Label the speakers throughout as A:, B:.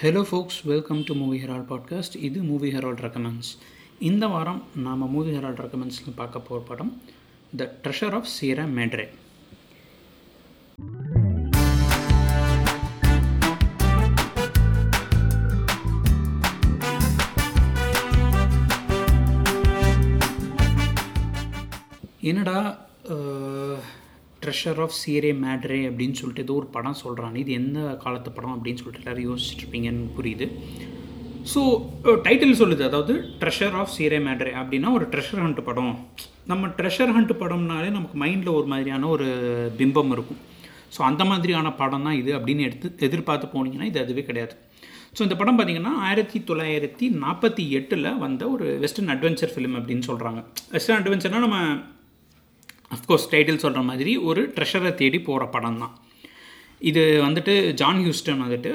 A: Hello folks welcome to Movie Herald podcast இது Movie Herald recommends இந்த வாரம் நாம் மூவி ஹெரால்ட் ரெக்கமெண்ட்ஸில் பார்க்க போகிற படம் த ட்ரெஷர் ஆஃப் சீரா மேட்ரே என்னடா ட்ரெஷர் ஆஃப் சீரே மேட்ரே அப்படின்னு சொல்லிட்டு ஏதோ ஒரு படம் சொல்கிறான் இது எந்த காலத்து படம் அப்படின்னு சொல்லிட்டு எல்லோரும் யோசிச்சுட்டு இருப்பீங்கன்னு புரியுது ஸோ டைட்டில் சொல்லுது. அதாவது ட்ரெஷர் ஆஃப் சீரே மேட்ரே அப்படின்னா ஒரு ட்ரெஷர் ஹண்ட் படம். நம்ம ட்ரெஷர் ஹண்ட் படம்னாலே நமக்கு மைண்டில் ஒரு மாதிரியான ஒரு பிம்பம் இருக்கும். ஸோ அந்த மாதிரியான படம் தான் இது அப்படின்னு எடுத்து எதிர்பார்த்து போனீங்கன்னா இது அதுவே கிடையாது. ஸோ இந்த படம் பார்த்திங்கன்னா ஆயிரத்தி தொள்ளாயிரத்தி நாற்பத்தி எட்டில் வந்த ஒரு வெஸ்டர்ன் அட்வென்ச்சர் ஃபிலிம் அப்படின்னு சொல்கிறாங்க வெஸ்டர்ன் அட்வென்ச்சர்னால் நம்ம அஃப்கோர்ஸ் டைட்டில் சொல்கிற மாதிரி ஒரு ட்ரெஷரை தேடி போகிற படம் தான் இது வந்துட்டு ஜான் ஹியூஸ்டன் வந்துட்டு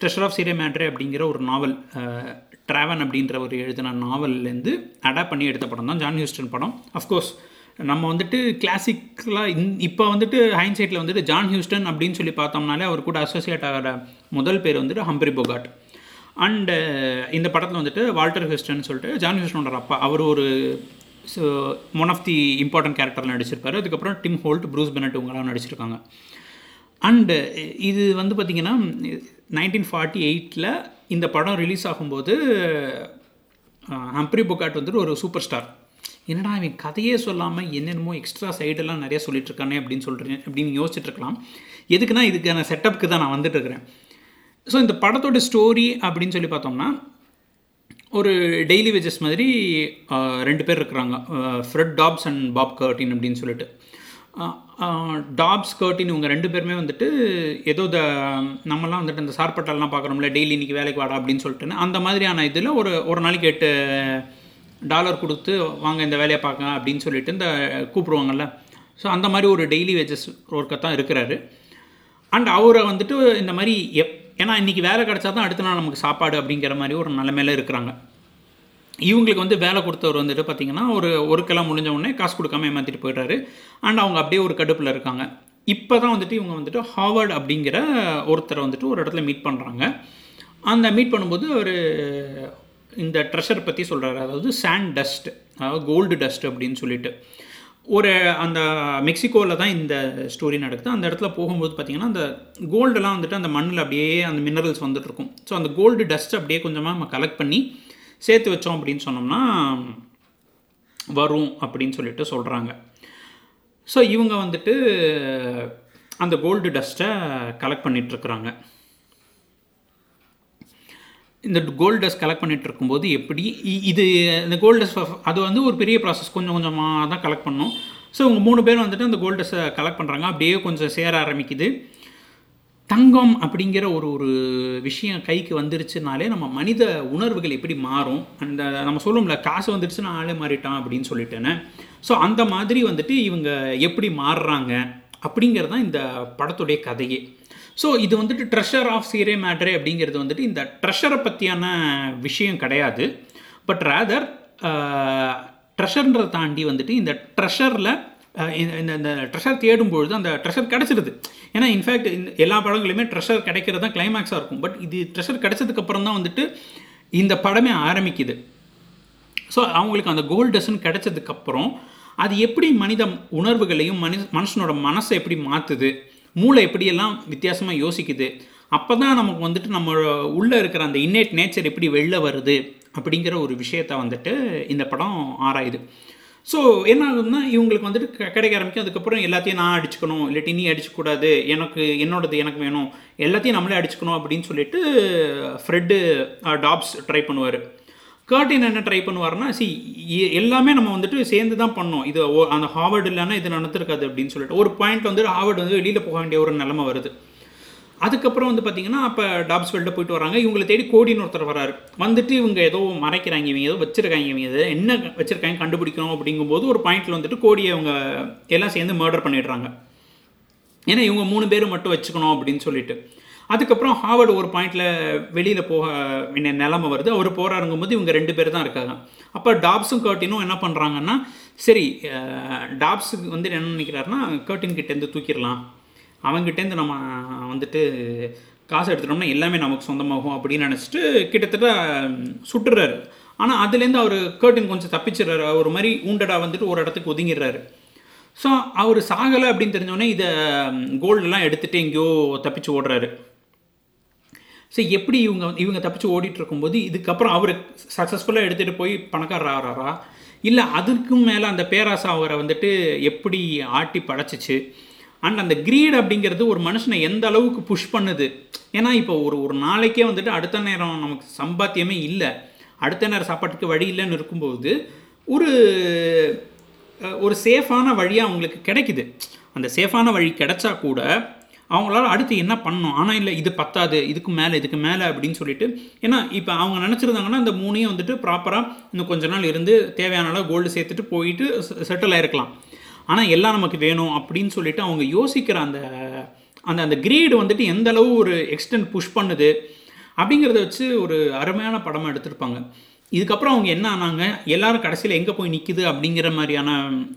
A: ட்ரெஷர் ஆஃப் சீரே மேட்ரே அப்படிங்கிற ஒரு நாவல் ட்ராவன் அப்படின்ற ஒரு எழுதின நாவல்லேருந்து அடாப்ட் பண்ணி எடுத்த படம் தான் ஜான் ஹியூஸ்டன் படம் அஃப்கோர்ஸ் நம்ம வந்துட்டு கிளாசிக்கலாக இந் இப்போ வந்துட்டு ஹைன்சைட்டில் வந்துட்டு ஜான் ஹியூஸ்டன் அப்படின்னு சொல்லி பார்த்தோம்னாலே அவர் கூட அசோசியேட் ஆகிற முதல் பேர் வந்துட்டு ஹம்பரி பொகாட் அண்டு இந்த படத்தில் வந்துட்டு வால்டர் ஹியூஸ்டன் சொல்லிட்டு ஜான் ஹியூஸ்டனோட அப்பா அவர் ஒரு so one of the important கேரக்டரில் நடிச்சிருப்பார். அதுக்கப்புறம் டிம் ஹோல்ட் ப்ரூஸ் பெனட் இவங்களாம் நடிச்சிருக்காங்க. அண்டு இது வந்து பார்த்திங்கன்னா நைன்டீன் ஃபார்ட்டி எயிட்டில் இந்த படம் ரிலீஸ் ஆகும்போது ஹம்ப்ரி புக்காட் வந்துட்டு ஒரு சூப்பர் ஸ்டார் என்னடா அவன் கதையே சொல்லாமல் என்னென்னமோ எக்ஸ்ட்ரா சைடெல்லாம் நிறைய சொல்லிட்டு இருக்கானே அப்படின்னு சொல்கிறேன் அப்படின்னு யோசிச்சுட்டு இருக்கலாம். எதுக்குன்னா இதுக்கான செட்டப்புக்கு தான் நான் வந்துட்டு இருக்கிறேன். ஸோ இந்த படத்தோட ஸ்டோரி அப்படின்னு சொல்லி பார்த்தோம்னா ஒரு டெய்லி வேஜஸ் மாதிரி ரெண்டு பேர் இருக்கிறாங்க. Fred Dobbs and Bob Curtin அப்படின்னு சொல்லிட்டு. டாப்ஸ் கர்டின் இவங்க ரெண்டு பேருமே வந்துட்டு ஏதோ த நம்மலாம் வந்துட்டு இந்த சார்பட்டெல்லாம் பார்க்குறோம்ல டெய்லி இன்றைக்கி வேலைக்கு வாடா அப்படின்னு சொல்லிட்டு அந்த மாதிரியான இதில் ஒரு ஒரு நாளைக்கு எட்டு டாலர் கொடுத்து வாங்க இந்த வேலையை பார்க்க அப்படின்னு சொல்லிட்டு இந்த கூப்பிடுவாங்கள்ல ஸோ அந்த மாதிரி ஒரு டெய்லி வேஜஸ் ஒர்க்கை தான் இருக்கிறாரு. அண்ட் அவரை வந்துட்டு இந்த மாதிரி எப் ஏன்னா இன்றைக்கி வேலை கிடச்சா தான் அடுத்த நாள் நமக்கு சாப்பாடு அப்படிங்கிற மாதிரி ஒரு நிலைமையில இருக்கிறாங்க. இவங்களுக்கு வந்து வேலை கொடுத்தவர் வந்துட்டு பார்த்திங்கன்னா ஒரு ஒரு கிலோ முடிஞ்ச உடனே காசு கொடுக்காம ஏமாற்றிட்டு போயிடுறாரு. அண்ட் அவங்க அப்படியே ஒரு கடுப்பில் இருக்காங்க. இப்போ தான் வந்துட்டு இவங்க வந்துட்டு ஹார்வர்ட் அப்படிங்கிற ஒருத்தரை வந்துட்டு ஒரு இடத்துல மீட் பண்ணுறாங்க அந்த மீட் பண்ணும்போது அவர் இந்த ட்ரெஷர் பற்றி சொல்கிறாரு அதாவது சாண்ட் டஸ்ட் அதாவது கோல்டு டஸ்ட் அப்படின்னு சொல்லிட்டு. ஒரு அந்த மெக்சிகோவில் தான் இந்த ஸ்டோரி நடக்குது. அந்த இடத்துல போகும்போது பார்த்திங்கன்னா அந்த கோல்டெல்லாம் வந்துட்டு அந்த மண்ணில் அப்படியே அந்த மினரல்ஸ் வந்துட்டு இருக்கும் ஸோ அந்த கோல்டு டஸ்ட் அப்படியே கொஞ்சமாக நம்ம கலெக்ட் பண்ணி சேர்த்து வச்சோம் அப்படின்னு சொன்னோம்னா வரும் அப்படின்னு சொல்லிட்டு சொல்கிறாங்க ஸோ இவங்க வந்துட்டு அந்த கோல்டு டஸ்ட்டை கலெக்ட் பண்ணிகிட்ருக்குறாங்க இந்த கோல்ட் டஸ்ட் கலெக்ட் பண்ணிட்டு இருக்கும்போது எப்படி இது இந்த கோல்ட் டஸ்ட் அது வந்து ஒரு பெரிய ப்ராசஸ் கொஞ்சம் கொஞ்சமாக தான் கலெக்ட் பண்ணோம். ஸோ இவங்க மூணு பேரும் வந்துட்டு அந்த கோல்ட் டஸ்ட்டை கலெக்ட் பண்ணுறாங்க அப்படியே கொஞ்சம் சேர ஆரம்பிக்குது. தங்கம் அப்படிங்கிற ஒரு ஒரு விஷயம் கைக்கு வந்துருச்சுனாலே நம்ம மனித உணர்வுகள் எப்படி மாறும்? அந்த நம்ம சொல்லுவோம்ல காசு வந்துடுச்சுன்னா ஆளே மாறிட்டான் அப்படின்னு சொல்லிட்டேன்னு. ஸோ அந்த மாதிரி வந்துட்டு இவங்க எப்படி மாறுறாங்க அப்படிங்கிறது தான் இந்த படத்துடைய கதையே. ஸோ இது வந்துட்டு ட்ரெஷர் ஆஃப் சீரே மேட்ரே அப்படிங்கிறது வந்துட்டு இந்த ட்ரெஷரை பற்றியான விஷயம் கிடையாது. பட் ரேதர் ட்ரெஷர்ன்றதை தாண்டி வந்துட்டு இந்த ட்ரெஷரில் இந்த இந்த ட்ரெஷர் தேடும்பொழுது அந்த ட்ரெஷர் கிடச்சிருது. ஏன்னா இன்ஃபேக்ட் இந்த எல்லா படங்களுமே ட்ரெஷர் கிடைக்கிறது தான் கிளைமேக்ஸாக இருக்கும். பட் இது ட்ரெஷர் கிடைச்சதுக்கப்புறம் தான் வந்துட்டு இந்த படமே ஆரம்பிக்குது. ஸோ அவங்களுக்கு அந்த கோல்டஸ்ன்னு கிடைச்சதுக்கப்புறம் அது எப்படி மனித உணர்வுகளையும் மனு மனுஷனோட மனசை எப்படி மாற்றுது மூளை எப்படியெல்லாம் வித்தியாசமாக யோசிக்குது அப்போ தான் நமக்கு வந்துட்டு நம்ம உள்ளே இருக்கிற அந்த இன்னேட் நேச்சர் எப்படி வெளில வருது அப்படிங்கிற ஒரு விஷயத்த வந்துட்டு இந்த படம் ஆராயுது. ஸோ என்ன ஆகுதுன்னா இவங்களுக்கு வந்துட்டு கிடைக்க ஆரம்பிக்கும். அதுக்கப்புறம் எல்லாத்தையும் நான் அடிச்சுக்கணும் இல்லாட்டி நீ அடிச்சுக்கூடாது எனக்கு என்னோடது எனக்கு வேணும் எல்லாத்தையும் நம்மளே அடிச்சுக்கணும் அப்படின்னு சொல்லிட்டு ஃப்ரெட்டு டாப்ஸ் ட்ரை பண்ணுவார். கர்டின் என்ன ட்ரை பண்ணுவார்னா சி எல்லாமே நம்ம வந்துட்டு சேர்ந்து தான் பண்ணோம். இது அந்த ஹார்வர்டு இல்லைன்னா இது நடந்திருக்காது அப்படின்னு சொல்லிட்டு. ஒரு பாயிண்ட் வந்து ஹார்வர்டு வந்து வெளியில் போக வேண்டிய ஒரு நிலமை வருது. அதுக்கப்புறம் வந்து பார்த்தீங்கன்னா அப்போ டாப்ஸ் வெளில போயிட்டு வராங்க. இவங்களை தேடி கோடின்னு ஒருத்தர் வராரு. வந்துட்டு இவங்க ஏதோ மறைக்கிறாங்க இவங்க ஏதோ வச்சிருக்காங்க இவங்க ஏதோ என்ன வச்சிருக்காங்க கண்டுபிடிக்கணும் அப்படிங்கும்போது ஒரு பாயிண்டில் வந்துட்டு கோடியை அவங்க எல்லாம் சேர்ந்து மர்டர் பண்ணிடுறாங்க. ஏன்னா இவங்க மூணு பேர் மட்டும் வச்சுக்கணும் அப்படின்னு சொல்லிட்டு. அதுக்கப்புறம் ஹாவர்டு ஒரு பாயிண்டில் வெளியில் போக வேண்டிய நிலமை வருது. அவர் போகிறாருங்கும் போது இவங்க ரெண்டு பேர் தான் இருக்காங்க. அப்போ டாப்ஸும் கர்ட்டினும் என்ன பண்ணுறாங்கன்னா சரி டாப்ஸுக்கு வந்து என்ன நினைக்கிறாருன்னா கர்ட்டின் கிட்டேருந்து தூக்கிடலாம். அவங்ககிட்டேருந்து நம்ம வந்துட்டு காசு எடுத்துட்டோம்னா எல்லாமே நமக்கு சொந்தமாகும் அப்படின்னு நினச்சிட்டு கிட்டத்தட்ட சுட்டுறாரு. ஆனால் அதுலேருந்து அவர் கர்ட்டின் கொஞ்சம் தப்பிச்சிடுறாரு. ஒரு மாதிரி ஊண்டடாக வந்துட்டு ஒரு இடத்துக்கு ஒதுங்கிடுறாரு. ஸோ அவர் சாகலை அப்படின்னு தெரிஞ்சோடனே இதை கோல்டெல்லாம் எடுத்துகிட்டு எங்கேயோ தப்பிச்சு ஓடுறாரு. ஸோ எப்படி இவங்க இவங்க தப்பிச்சு ஓடிட்டு இருக்கும்போது இதுக்கப்புறம் அவர் சக்ஸஸ்ஃபுல்லாக எடுத்துகிட்டு போய் பணக்காரர் ஆகிறாரா இல்லை அதுக்கும் மேலே அந்த பேராசை அவரை வந்துட்டு எப்படி ஆட்டி படைச்சிச்சு? அண்ட் அந்த கிரீட் அப்படிங்கிறது ஒரு மனுஷனை எந்த அளவுக்கு புஷ் பண்ணுது? ஏன்னா இப்போ ஒரு ஒரு நாளைக்கே வந்துட்டு அடுத்த நேரம் நமக்கு சம்பாத்தியமே இல்லை. அடுத்த நேரம் சாப்பாட்டுக்கு வழி இல்லைன்னு இருக்கும்போது ஒரு ஒரு சேஃபான வழியாக அவங்களுக்கு கிடைக்குது. அந்த சேஃபான வழி கிடைச்சா கூட அவங்களால அடுத்து என்ன பண்ணணும்? ஆனால் இல்லை இது பத்தாது இதுக்கு மேலே இதுக்கு மேலே அப்படின்னு சொல்லிட்டு ஏன்னா இப்போ அவங்க நினச்சிருந்தாங்கன்னா அந்த மூணையும் வந்துட்டு ப்ராப்பராக இன்னும் கொஞ்ச நாள் இருந்து தேவையான அளவு கோல்டு சேர்த்துட்டு போயிட்டு செட்டில் ஆகிருக்கலாம் ஆனால் எல்லாம் நமக்கு வேணும் அப்படின்னு சொல்லிட்டு அவங்க யோசிக்கிற அந்த அந்த அந்த கிரீடு வந்துட்டு எந்த அளவு ஒரு எக்ஸ்டென்ட் புஷ் பண்ணுது அப்படிங்கிறத வச்சு ஒரு அருமையான படமாக எடுத்திருப்பாங்க. இதுக்கப்புறம் அவங்க என்ன ஆனாங்க? எல்லாரும் கடைசியில் எங்கே போய் நிற்குது அப்படிங்கிற மாதிரியான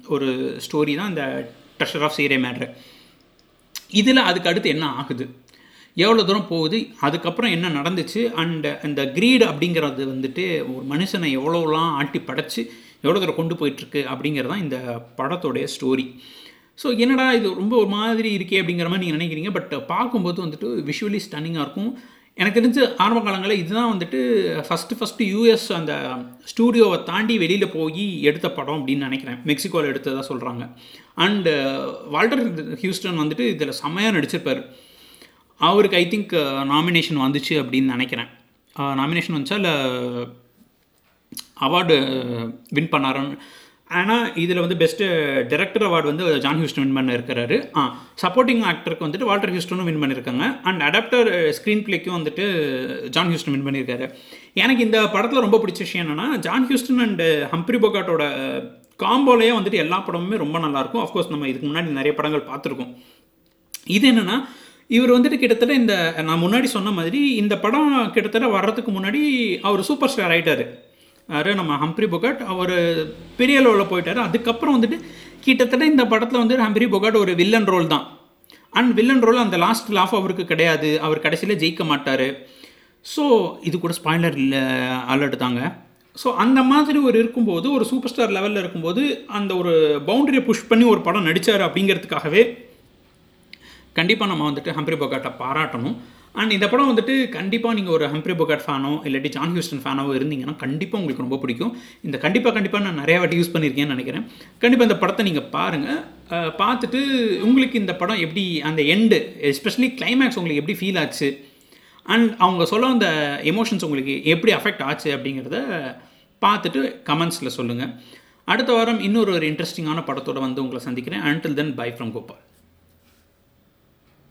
A: ஒரு ஸ்டோரி தான் இந்த ட்ரெஷர் ஆஃப் சீரே மேட்ரு இதில் அதுக்கு அடுத்து என்ன ஆகுது? எவ்வளோ தூரம் போகுது? அதுக்கப்புறம் என்ன நடந்துச்சு? அண்ட் அந்த க்ரீடு அப்படிங்கிறது வந்துட்டு ஒரு மனுஷனை எவ்வளோலாம் ஆட்டி படைச்சி எவ்வளோ தூரம் கொண்டு போயிட்டுருக்கு அப்படிங்கிறது தான் இந்த படத்தோடைய ஸ்டோரி ஸோ என்னடா இது ரொம்ப ஒரு மாதிரி இருக்கே அப்படிங்கிற மாதிரி நீங்கள் நினைக்கிறீங்க பட் பார்க்கும்போது வந்துட்டு விஷுவலி ஸ்டன்னிங்காக இருக்கும். எனக்கு தெரிஞ்சு ஆரம்ப காலங்களில் இதுதான் வந்துட்டு ஃபஸ்ட்டு ஃபஸ்ட்டு யூஎஸ் அந்த ஸ்டூடியோவை தாண்டி வெளியில் போய் எடுத்த படம் அப்படின்னு நினைக்கிறேன். மெக்சிகோவில் எடுத்ததாக சொல்கிறாங்க அண்டு வால்டர் uh, ஹியூஸ்டன் வந்துட்டு இதில் செம்மையாக நடிச்சிருப்பார். அவருக்கு ஐ திங்க் நாமினேஷன் வந்துச்சு அப்படின்னு நினைக்கிறேன். Uh, நாமினேஷன் வந்துச்சா? இல்லை அவார்டு uh, வின் பண்ணாருன்னு ஆனால் இதில் வந்து பெஸ்ட்டு டைரக்டர் அவார்டு வந்து ஜான் ஹியூஸ்டன் வின் பண்ண இருக்கிறாரு ஆ சப்போர்ட்டிங் ஆக்டருக்கு வந்துட்டு வால்டர் ஹியூஸ்டனும் வின் பண்ணியிருக்காங்க அண்ட் அடாப்டர் ஸ்க்ரீன் பிளேக்கும் வந்துட்டு uh, ஜான் ஹியூஸ்டன் வின் பண்ணியிருக்காரு எனக்கு இந்த படத்தில் ரொம்ப பிடிச்ச விஷயம் என்னென்னா ஜான் ஹியூஸ்டன் அண்ட் ஹம்ப்ரி போகாட்டோட காம்போலேயே வந்துட்டு எல்லா படமுமே ரொம்ப நல்லாயிருக்கும். அஃப்கோர்ஸ் நம்ம இதுக்கு முன்னாடி நிறைய படங்கள் பார்த்துருக்கோம். இது என்னென்னா இவர் வந்துட்டு கிட்டத்தட்ட இந்த நான் முன்னாடி சொன்ன மாதிரி இந்த படம் கிட்டத்தட்ட வர்றதுக்கு முன்னாடி அவர் சூப்பர் ஸ்டார் ஆகிட்டார் யார்? நம்ம ஹம்ப்ரி பொகாட் அவர் பெரிய லெவலில் போயிட்டார். அதுக்கப்புறம் வந்துட்டு கிட்டத்தட்ட இந்த படத்தில் வந்துட்டு ஹம்ப்ரி பொகாட் ஒரு வில்லன் ரோல் தான். அண்ட் வில்லன் ரோல் அந்த லாஸ்ட் லாஃப் அவருக்கு கிடையாது. அவர் கடைசியில் ஜெயிக்க மாட்டார். ஸோ இது கூட ஸ்பாய்லர் இல்லை அலர்ட் தாங்க. ஸோ அந்த மாதிரி ஒரு இருக்கும்போது ஒரு சூப்பர் ஸ்டார் லெவலில் இருக்கும்போது அந்த ஒரு பவுண்டரியை புஷ் பண்ணி ஒரு படம் நடித்தார் அப்படிங்கிறதுக்காகவே கண்டிப்பாக நம்ம வந்துட்டு ஹம்ப்ரி பொகாட்டை பாராட்டணும். அண்ட் இந்த படம் வந்துட்டு கண்டிப்பாக நீங்கள் ஒரு ஹம்ப்ரி பொகாட் ஃபேனோ இல்லாட்டி ஜான் ஹியூஸ்டன் ஃபேனாவோ இருந்தீங்கன்னா கண்டிப்பாக உங்களுக்கு ரொம்ப பிடிக்கும். இந்த கண்டிப்பாக கண்டிப்பாக நான் நிறையா வாட்டி யூஸ் பண்ணியிருக்கேன்னு நினைக்கிறேன். கண்டிப்பாக இந்த படத்தை நீங்கள் பாருங்கள் பார்த்துட்டு உங்களுக்கு இந்த படம் எப்படி அந்த எண்டு எஸ்பெஷலி கிளைமேக்ஸ் உங்களுக்கு எப்படி ஃபீல் ஆச்சு? அண்ட் அவங்க சொல்ல அந்த எமோஷன்ஸ் உங்களுக்கு எப்படி அஃபெக்ட் ஆச்சு அப்படிங்கிறத பார்த்துட்டு கமெண்ட்ஸில் சொல்லுங்கள் அடுத்த வாரம் இன்னொரு ஒரு இன்ட்ரெஸ்டிங்கான படத்தோட வந்து உங்களை சந்திக்கிறேன். Until then bye from Gopal